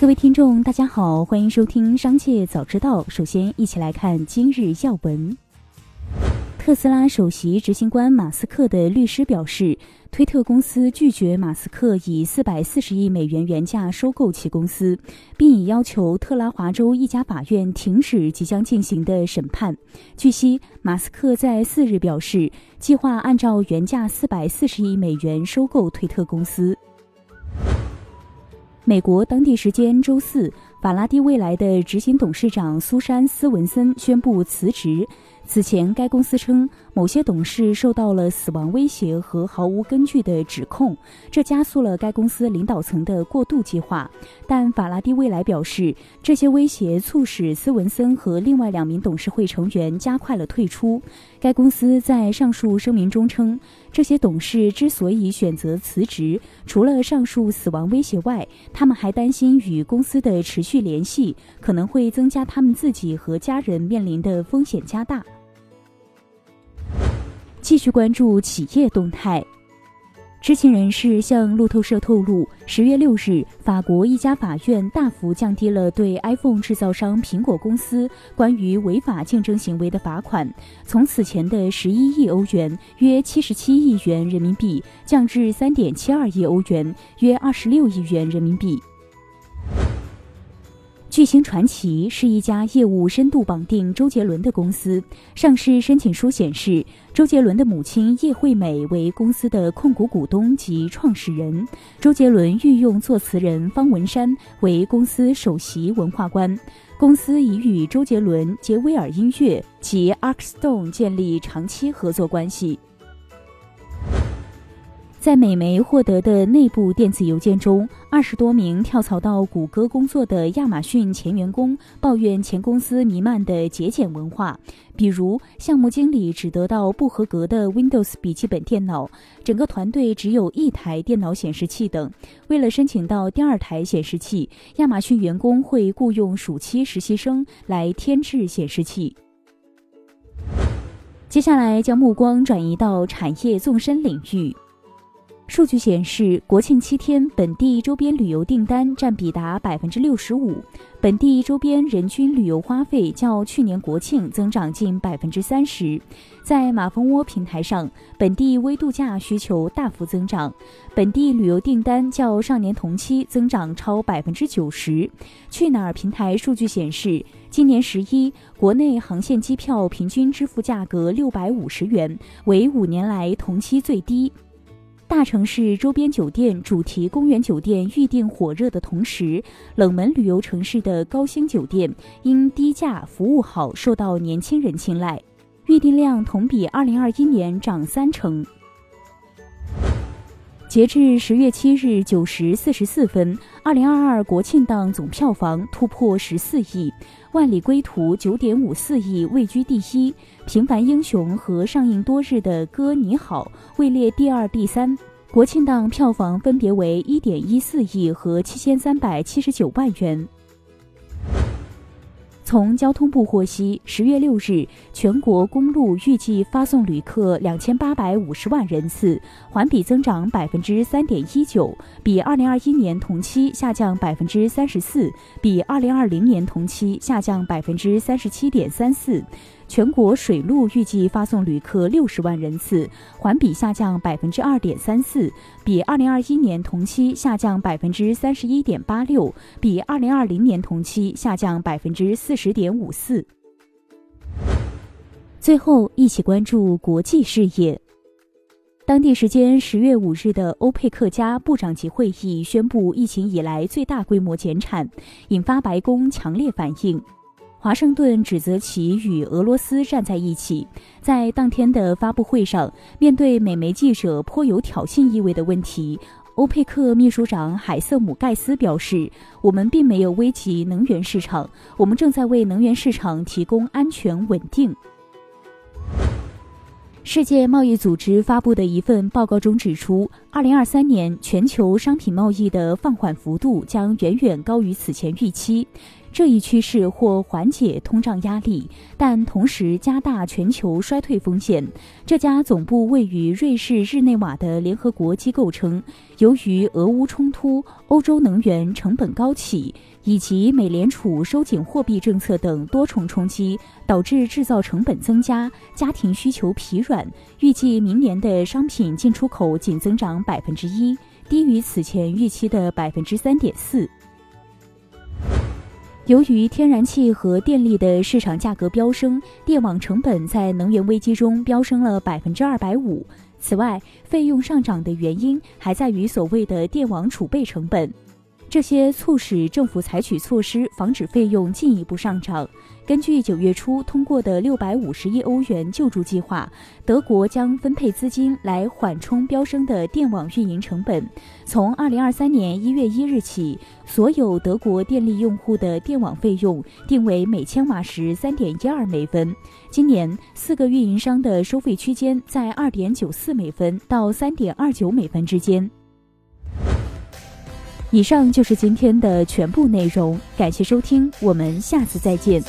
各位听众，大家好，欢迎收听《商界早知道》。首先，一起来看今日要闻。特斯拉首席执行官马斯克的律师表示，推特公司拒绝马斯克以四百四十亿美元原价收购其公司，并已要求特拉华州一家法院停止即将进行的审判。据悉，马斯克在四日表示，计划按照原价四百四十亿美元收购推特公司。美国当地时间周四，法拉第未来的执行董事长苏珊·斯文森宣布辞职。此前，该公司称某些董事受到了死亡威胁和毫无根据的指控，这加速了该公司领导层的过渡计划。但法拉第未来表示，这些威胁促使斯文森和另外两名董事会成员加快了退出。该公司在上述声明中称，这些董事之所以选择辞职，除了上述死亡威胁外，他们还担心与公司的持续联系可能会增加他们自己和家人面临的风险加大。继续关注企业动态。知情人士向路透社透露，十月六日，法国一家法院大幅降低了对 iPhone 制造商苹果公司关于违法竞争行为的罚款，从此前的十一亿欧元（约七十七亿元人民币）降至三点七二亿欧元（约二十六亿元人民币）。巨星传奇是一家业务深度绑定周杰伦的公司。上市申请书显示，周杰伦的母亲叶惠美为公司的控股股东及创始人。周杰伦御用作词人方文山为公司首席文化官。公司已与周杰伦、杰威尔音乐及 Arkstone 建立长期合作关系。在美媒获得的内部电子邮件中，二十多名跳槽到谷歌工作的亚马逊前员工抱怨前公司弥漫的节俭文化，比如项目经理只得到不合格的 Windows 笔记本电脑，整个团队只有一台电脑显示器等。为了申请到第二台显示器，亚马逊员工会雇佣暑期实习生来添置显示器。接下来将目光转移到产业纵深领域。数据显示，国庆七天本地周边旅游订单占比达百分之六十五，本地周边人均旅游花费较去年国庆增长近百分之三十。在马蜂窝平台上，本地微度假需求大幅增长，本地旅游订单较上年同期增长超百分之九十。去哪儿平台数据显示，今年十一国内航线机票平均支付价格六百五十元，为五年来同期最低。大城市周边酒店、主题公园酒店预订火热的同时，冷门旅游城市的高星酒店因低价、服务好，受到年轻人青睐，预订量同比二零二一年涨三成。截至十月七日九时四十四分，二零二二国庆档总票房突破十四亿，《万里归途》九点五四亿位居第一，《平凡英雄》和上映多日的《哥你好》位列第二、第三。国庆档票房分别为一点一四亿和七千三百七十九万元。从交通部获悉，十月六日，全国公路预计发送旅客两千八百五十万人次，环比增长百分之三点一九，比二零二一年同期下降百分之三十四，比二零二零年同期下降百分之三十七点三四。全国水路预计发送旅客六十万人次，环比下降百分之二点三四，比二零二一年同期下降百分之三十一点八六，比二零二零年同期下降百分之四十点五四。最后，一起关注国际事业。当地时间十月五日的欧佩克加部长级会议宣布疫情以来最大规模减产，引发白宫强烈反应。华盛顿指责其与俄罗斯站在一起。在当天的发布会上，面对美媒记者颇有挑衅意味的问题，欧佩克秘书长海瑟姆盖斯表示：“我们并没有危及能源市场，我们正在为能源市场提供安全稳定。”世界贸易组织发布的一份报告中指出，二零二三年全球商品贸易的放缓幅度将远远高于此前预期。这一趋势或缓解通胀压力，但同时加大全球衰退风险。这家总部位于瑞士日内瓦的联合国机构称，由于俄乌冲突、欧洲能源成本高企以及美联储收紧货币政策等多重冲击，导致制造成本增加，家庭需求疲软。预计明年的商品进出口仅增长百分之一，低于此前预期的百分之三点四。由于天然气和电力的市场价格飙升，电网成本在能源危机中飙升了百分之二百五。此外，费用上涨的原因还在于所谓的电网储备成本。这些促使政府采取措施，防止费用进一步上涨。根据九月初通过的六百五十亿欧元救助计划，德国将分配资金来缓冲飙升的电网运营成本。从二零二三年一月一日起，所有德国电力用户的电网费用定为每千瓦时三点一二美分。今年四个运营商的收费区间在二点九四美分到三点二九美分之间。以上就是今天的全部内容，感谢收听，我们下次再见。